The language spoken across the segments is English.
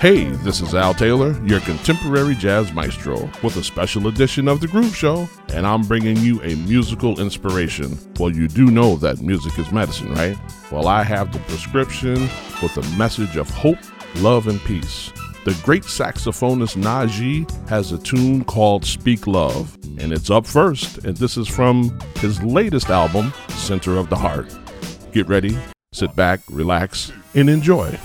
Hey, this is Al Taylor, your contemporary jazz maestro, with a special edition of The Groove Show, and I'm bringing you a musical inspiration. Well, you do know that music is medicine, right? Well, I have the prescription with a message of hope, love, and peace. The great saxophonist Najee has a tune called Speak Love, and it's up first, and this is from his latest album, Center of the Heart. Get ready, sit back, relax, and enjoy.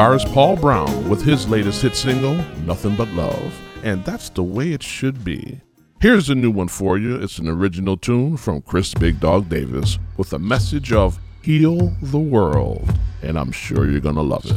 Guitarist Paul Brown with his latest hit single, Nothing But Love, and that's the way it should be. Here's a new one for you. It's an original tune from Chris Big Dog Davis with a message of heal the world, and I'm sure you're going to love it.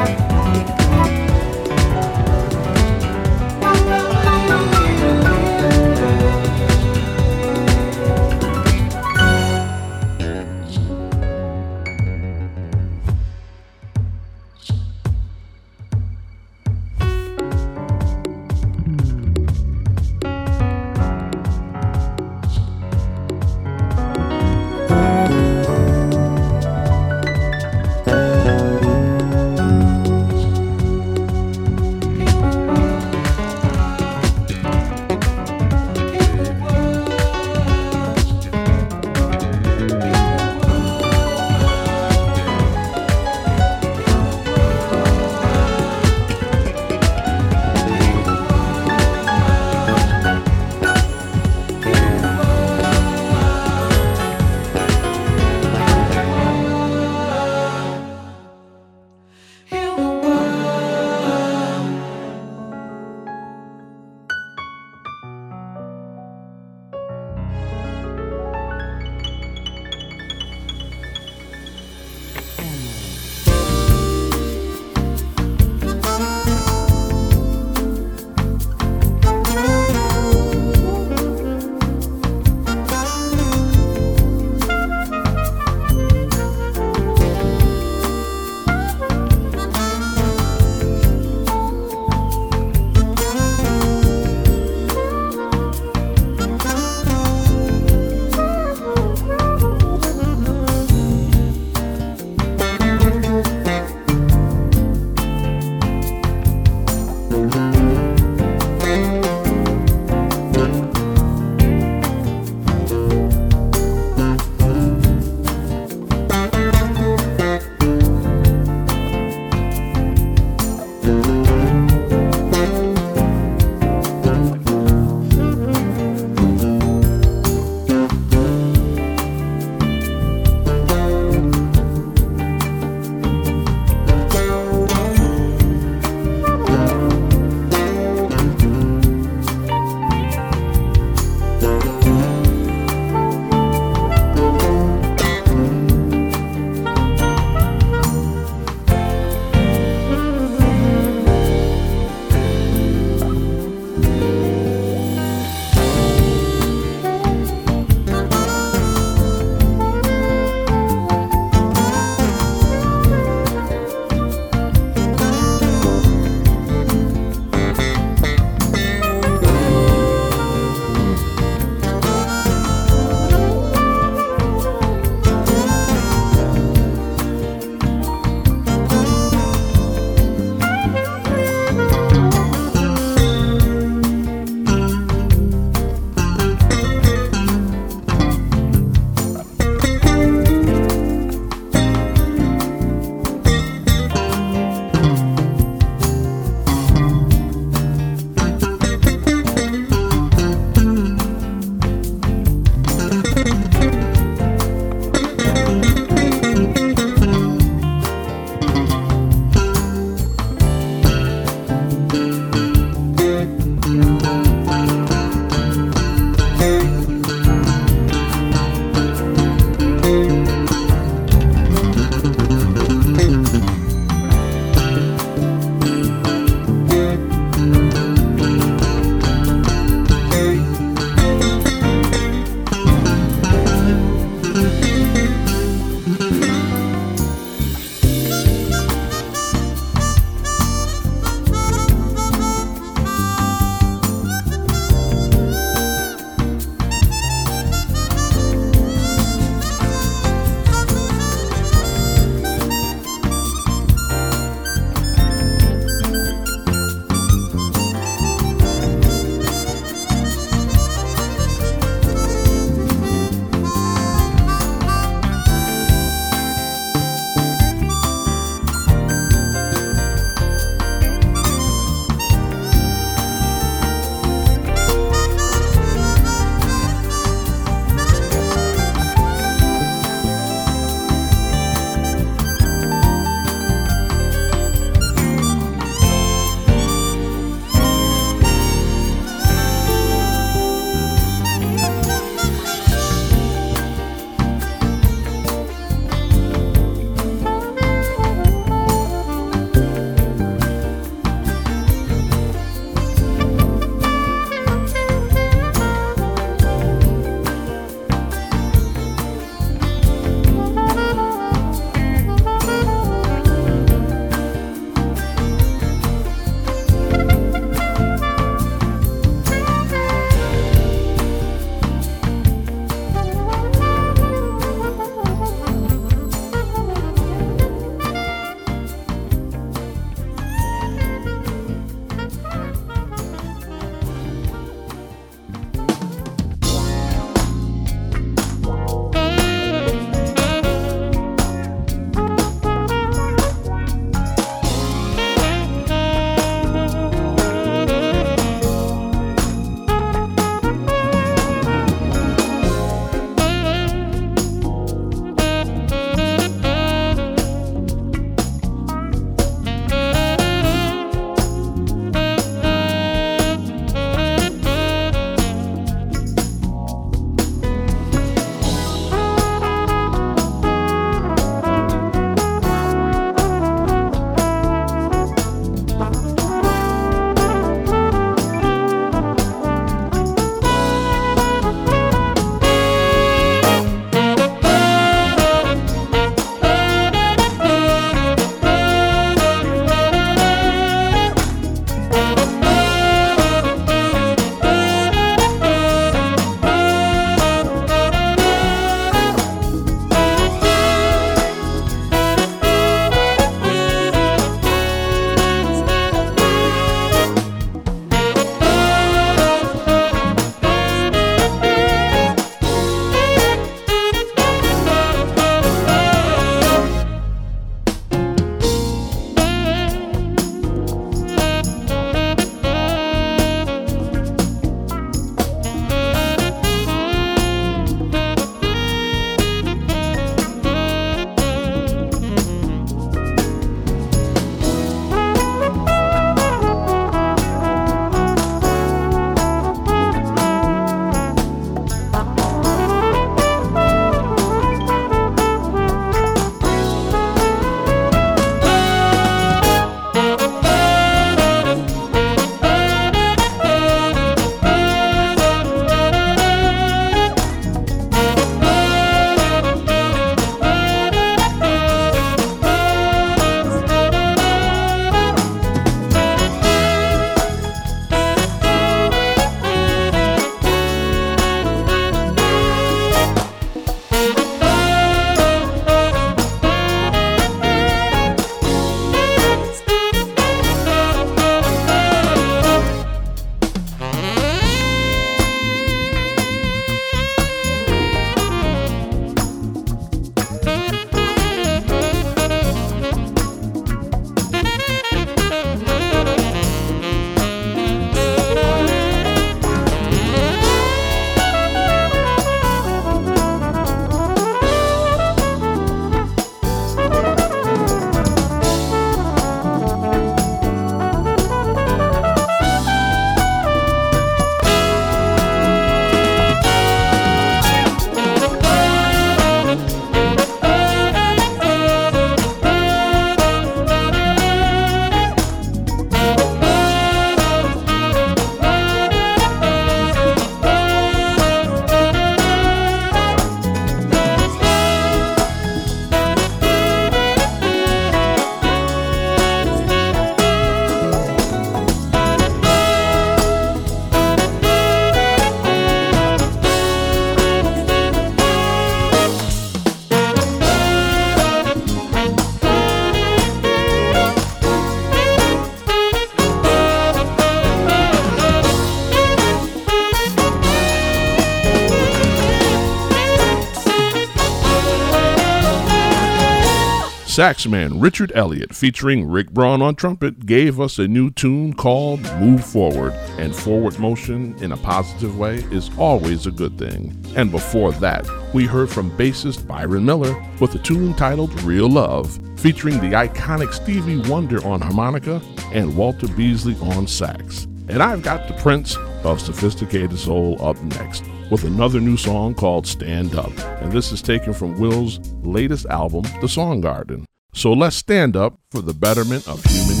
Saxman Richard Elliott, featuring Rick Braun on trumpet, gave us a new tune called Move Forward, and forward motion in a positive way is always a good thing. And before that, we heard from bassist Byron Miller with a tune titled Real Love, featuring the iconic Stevie Wonder on harmonica and Walter Beasley on sax. And I've got the Prince of Sophisticated Soul up next with another new song called Stand Up. And this is taken from Will's latest album, The Song Garden. So let's stand up for the betterment of humankind.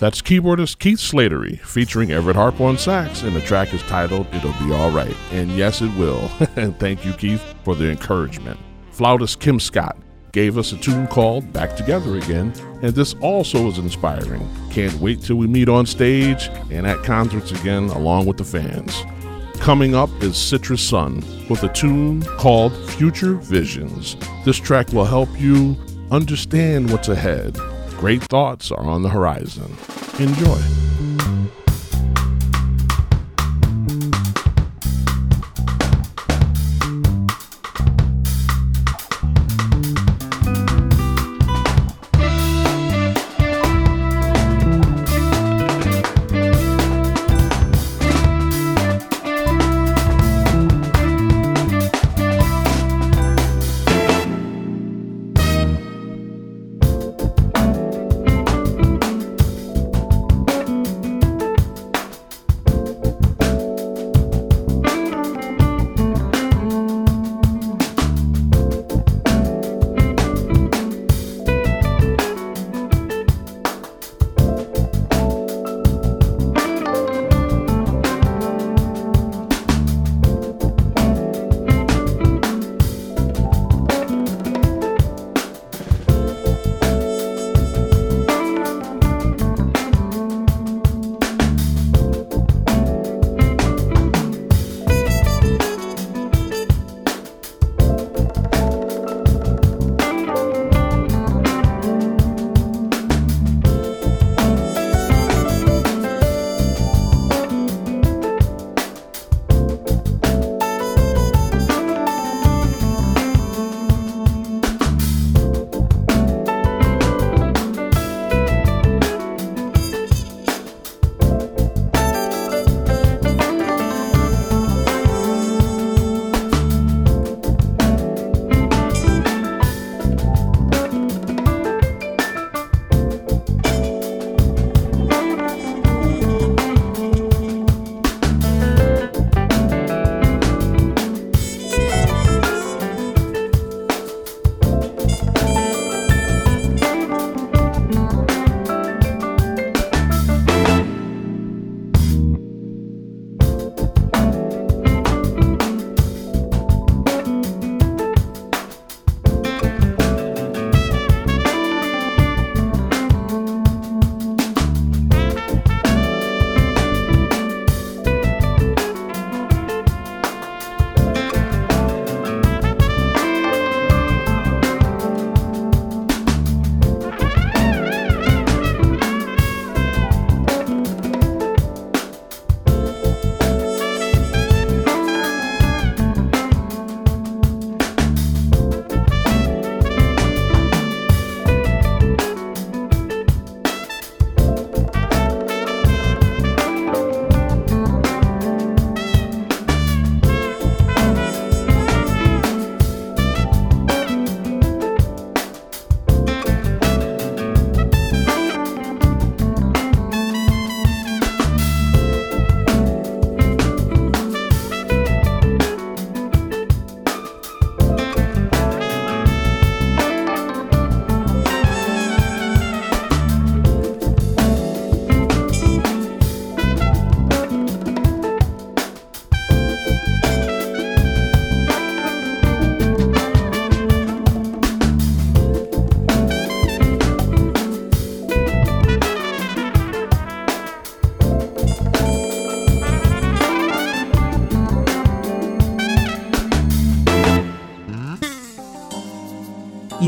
That's keyboardist Keith Slattery featuring Everett Harper on sax, and the track is titled It'll Be Alright. And yes, it will. and thank you, Keith, for the encouragement. Flautist Kim Scott gave us a tune called Back Together Again, and this also is inspiring. Can't wait till we meet on stage and at concerts again along with the fans. Coming up is Citrus Sun with a tune called Future Visions. This track will help you understand what's ahead. Great thoughts are on the horizon. Enjoy.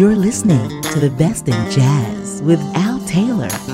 You're listening to the best in jazz with Al Taylor.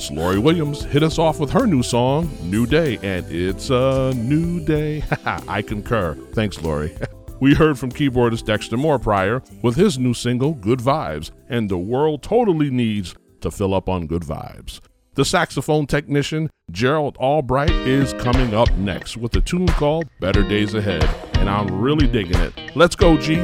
Vocalist Lori Williams hit us off with her new song, New Day, and it's a new day. I concur. Thanks, Lori. we heard from keyboardist Dexter Moore prior with his new single, Good Vibes, and the world totally needs to fill up on good vibes. The saxophone technician, Gerald Albright, is coming up next with a tune called Better Days Ahead, and I'm really digging it. Let's go, G.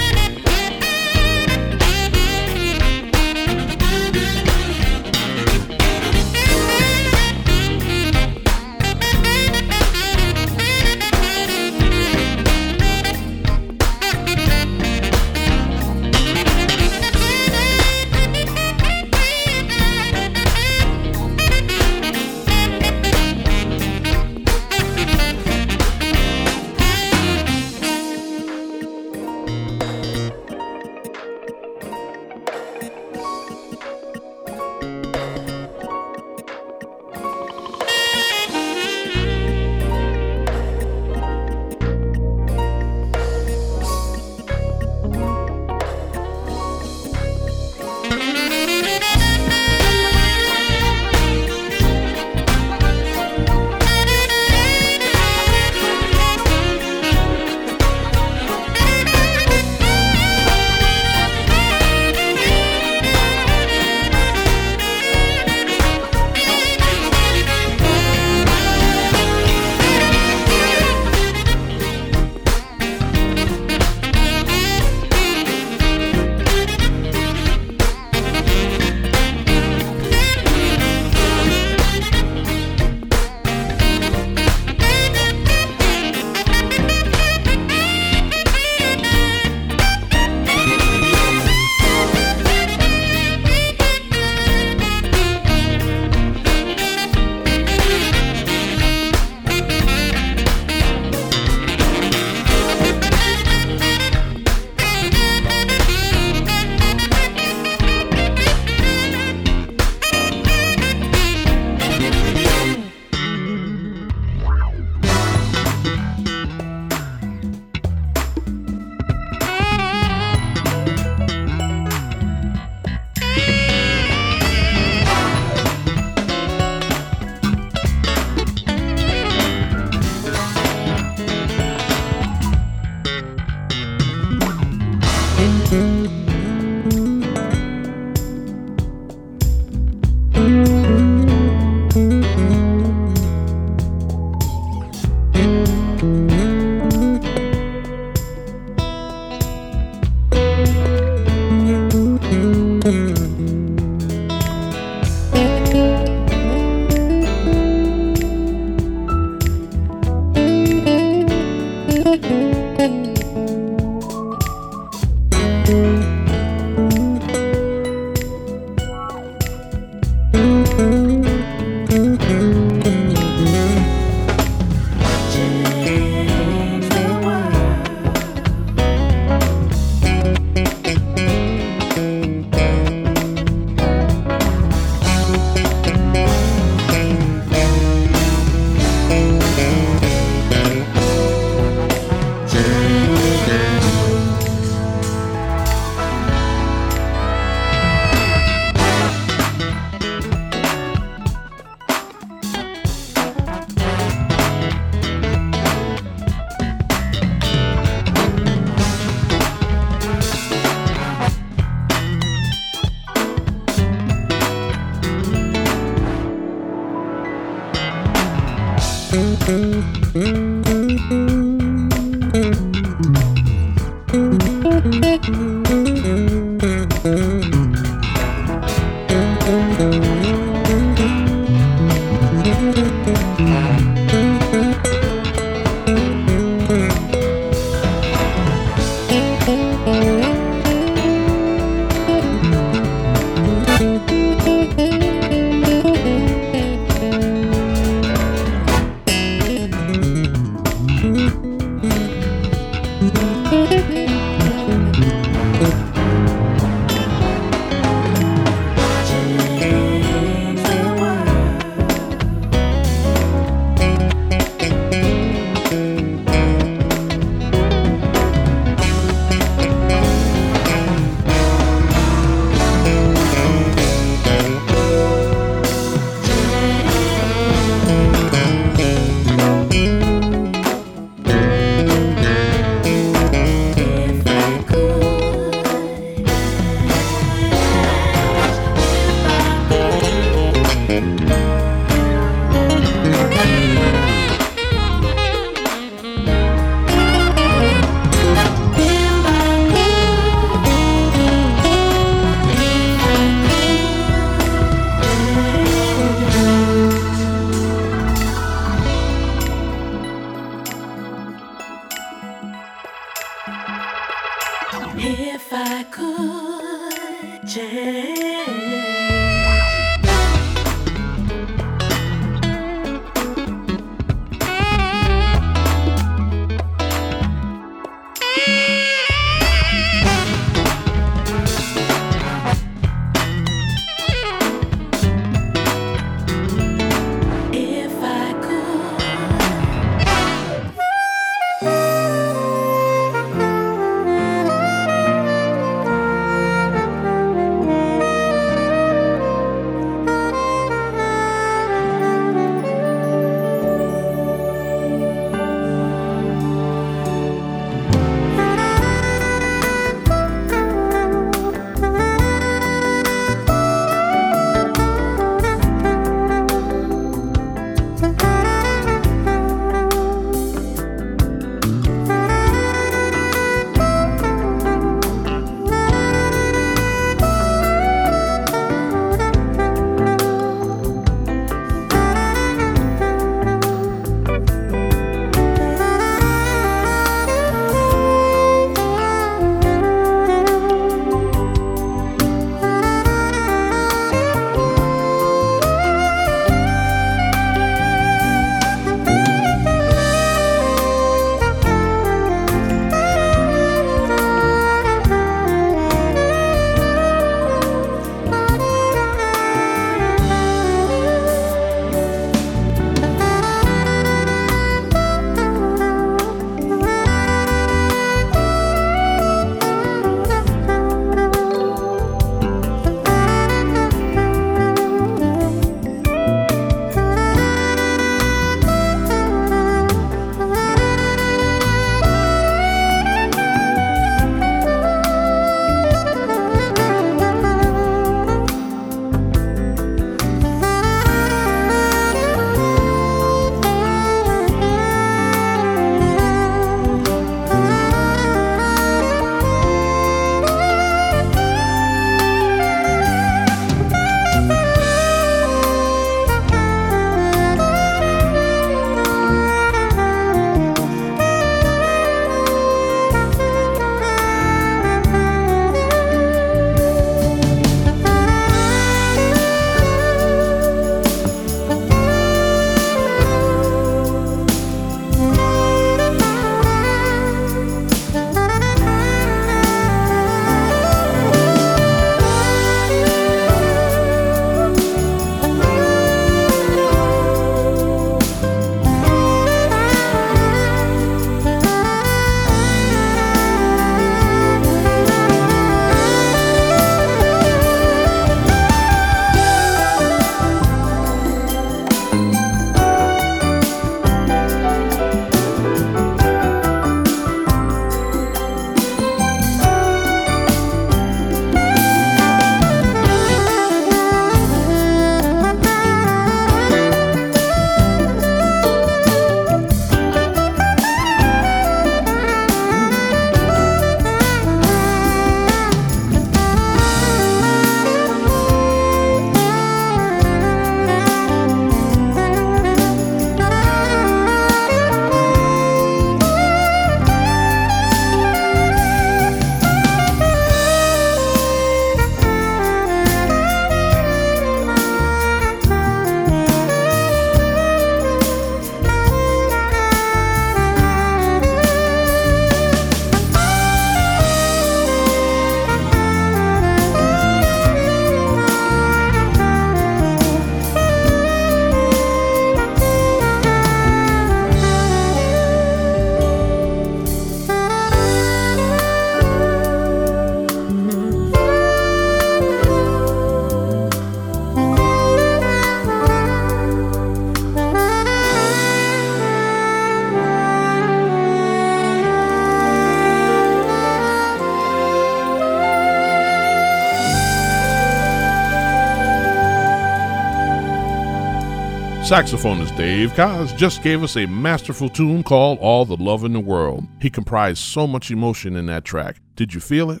Saxophonist Dave Koz just gave us a masterful tune called All the Love in the World. He comprised so much emotion in that track. Did you feel it?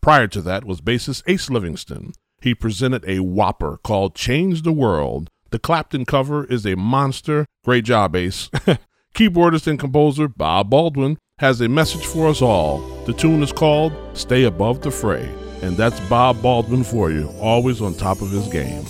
Prior to that was bassist Ace Livingston. He presented a whopper called Change the World. The Clapton cover is a monster. Great job, Ace. Keyboardist and composer Bob Baldwin has a message for us all. The tune is called Stay Above the Fray. And that's Bob Baldwin for you, always on top of his game.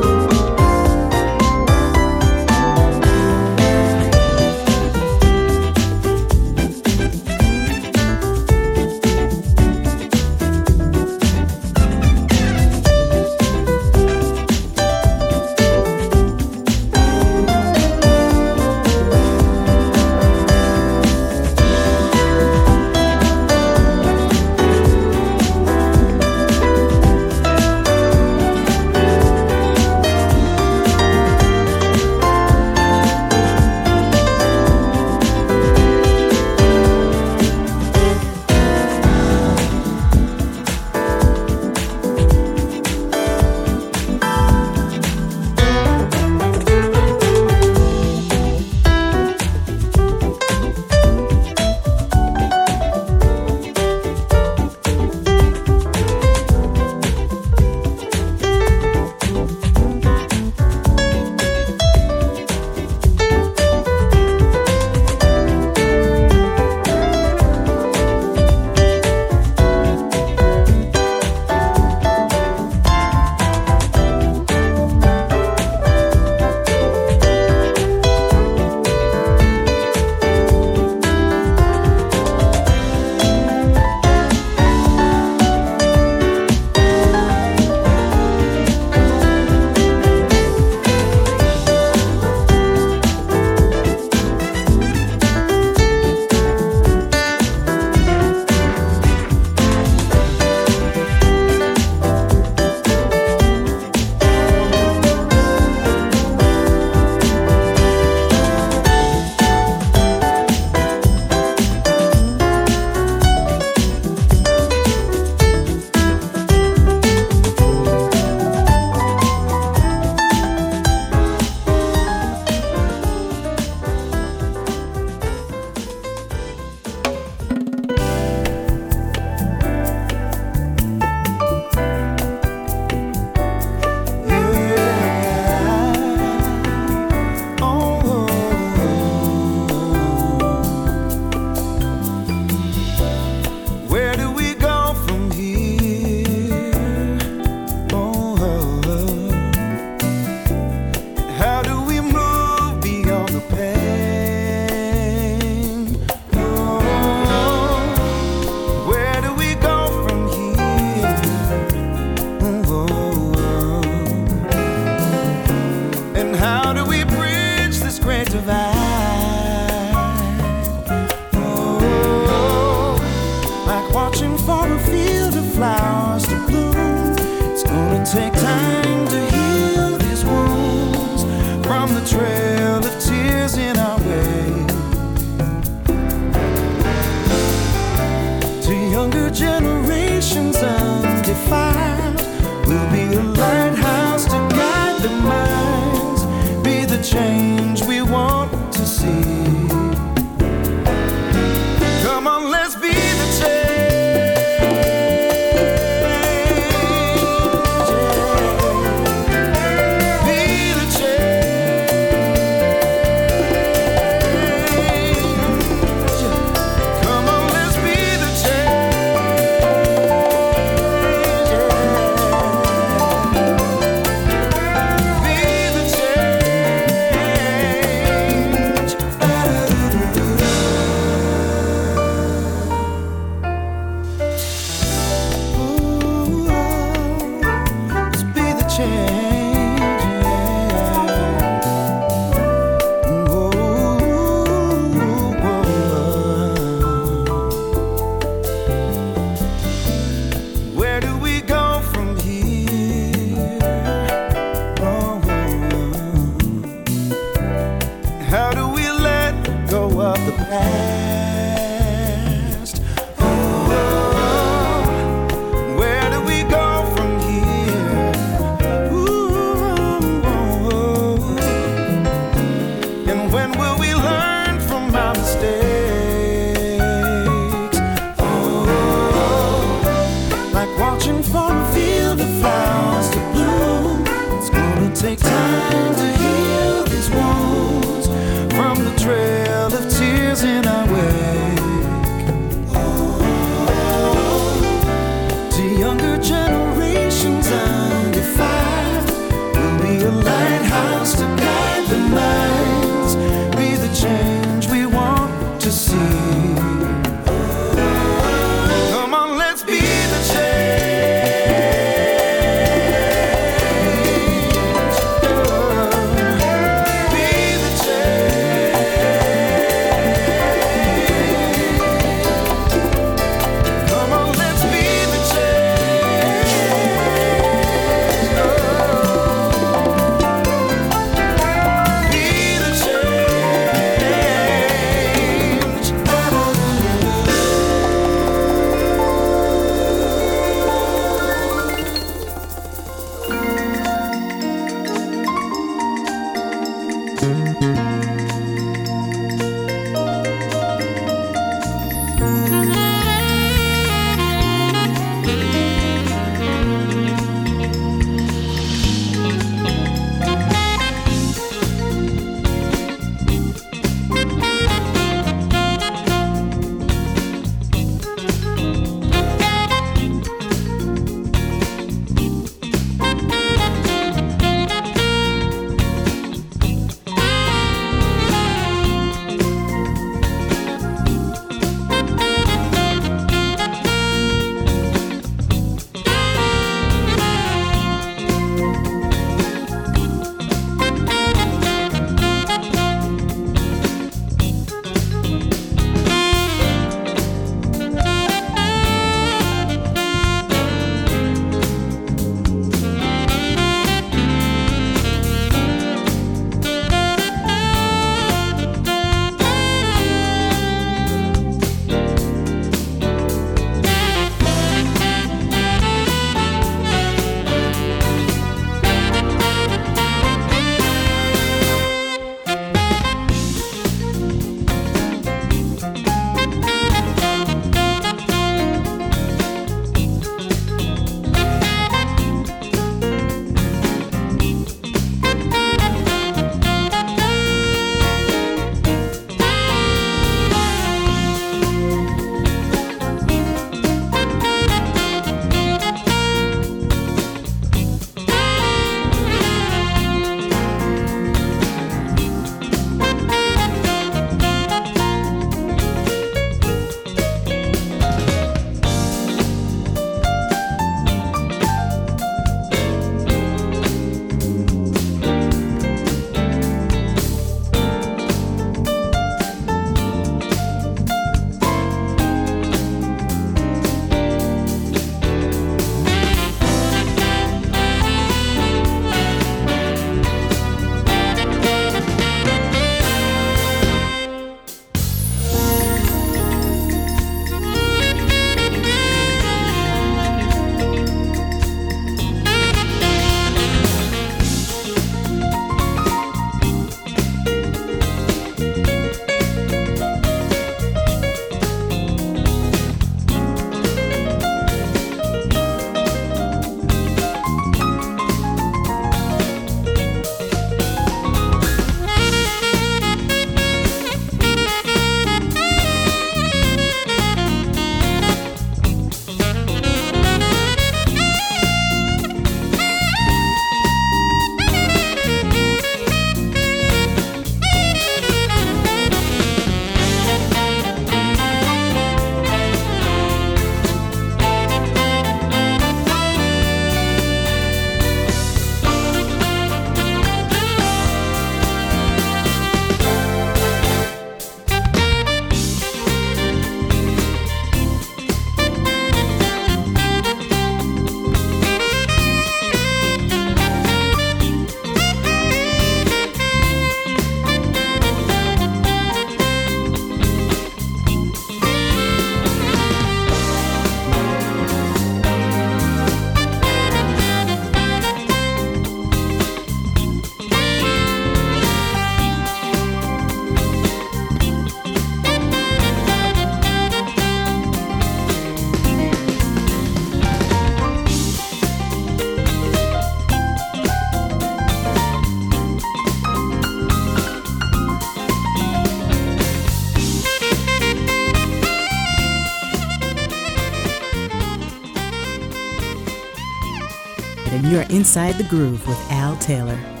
Inside the groove with Al Taylor.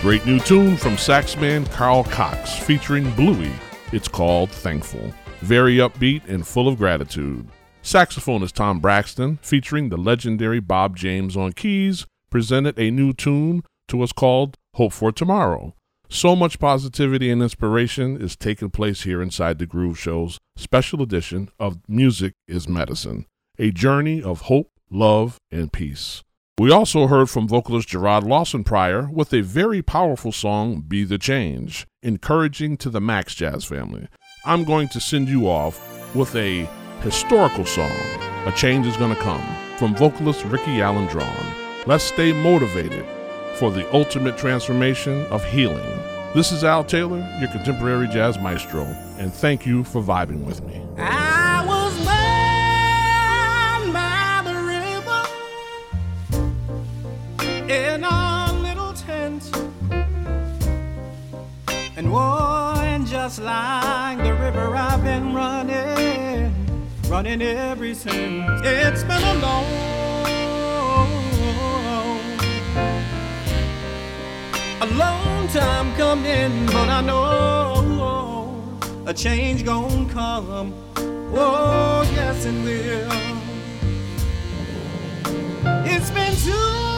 Great new tune from saxman Carl Cox featuring Bluey. It's called Thankful. Very upbeat and full of gratitude. Saxophonist Tom Braxton, featuring the legendary Bob James on keys, presented a new tune to us called Hope for Tomorrow. So much positivity and inspiration is taking place here inside the Groove Show's special edition of Music is Medicine, a journey of hope, love, and peace. We also heard from vocalist Jarrod Lawson prior with a very powerful song, Be the Change, encouraging to the Max Jazz family. I'm going to send you off with a historical song, A Change is Gonna Come, from vocalist Ricky Alan Draughn. Let's stay motivated for the ultimate transformation of healing. This is Al Taylor, your contemporary jazz maestro, and thank you for vibing with me. I in our little tent, and and just like the river I've been running, running ever since. It's been a long, a long time coming, but I know a change gon' come. Oh, yes, it will. It's been too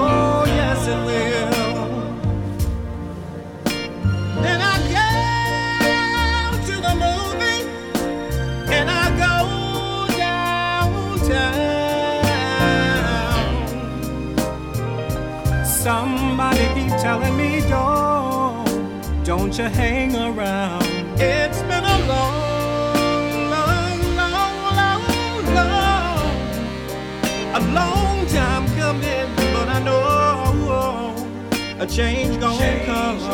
Telling me don't, don't you hang around. It's been a long, long, long, long, long, a long time coming, but I know a change gonna come.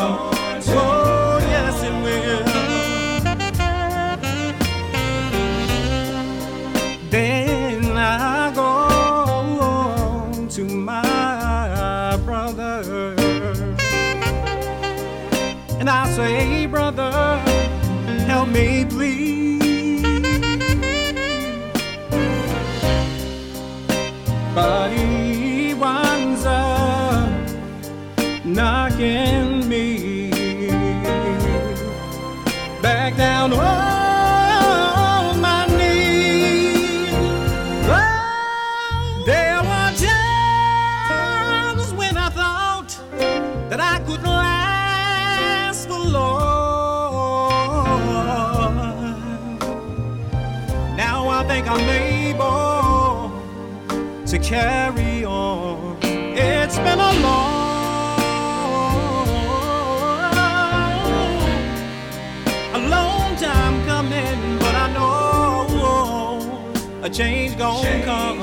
A change gonna come.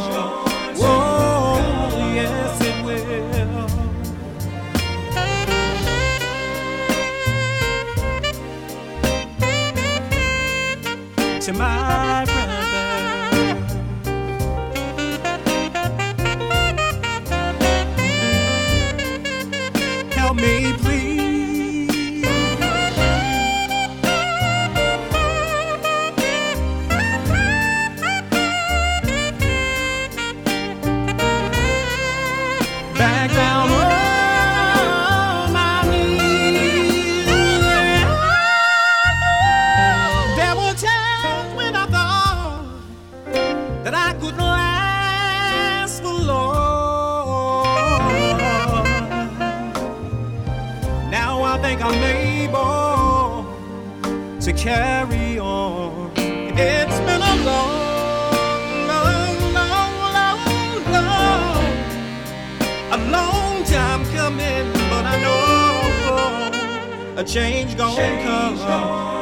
Whoa, yes it will. To my but I know a change gonna come. Whoa.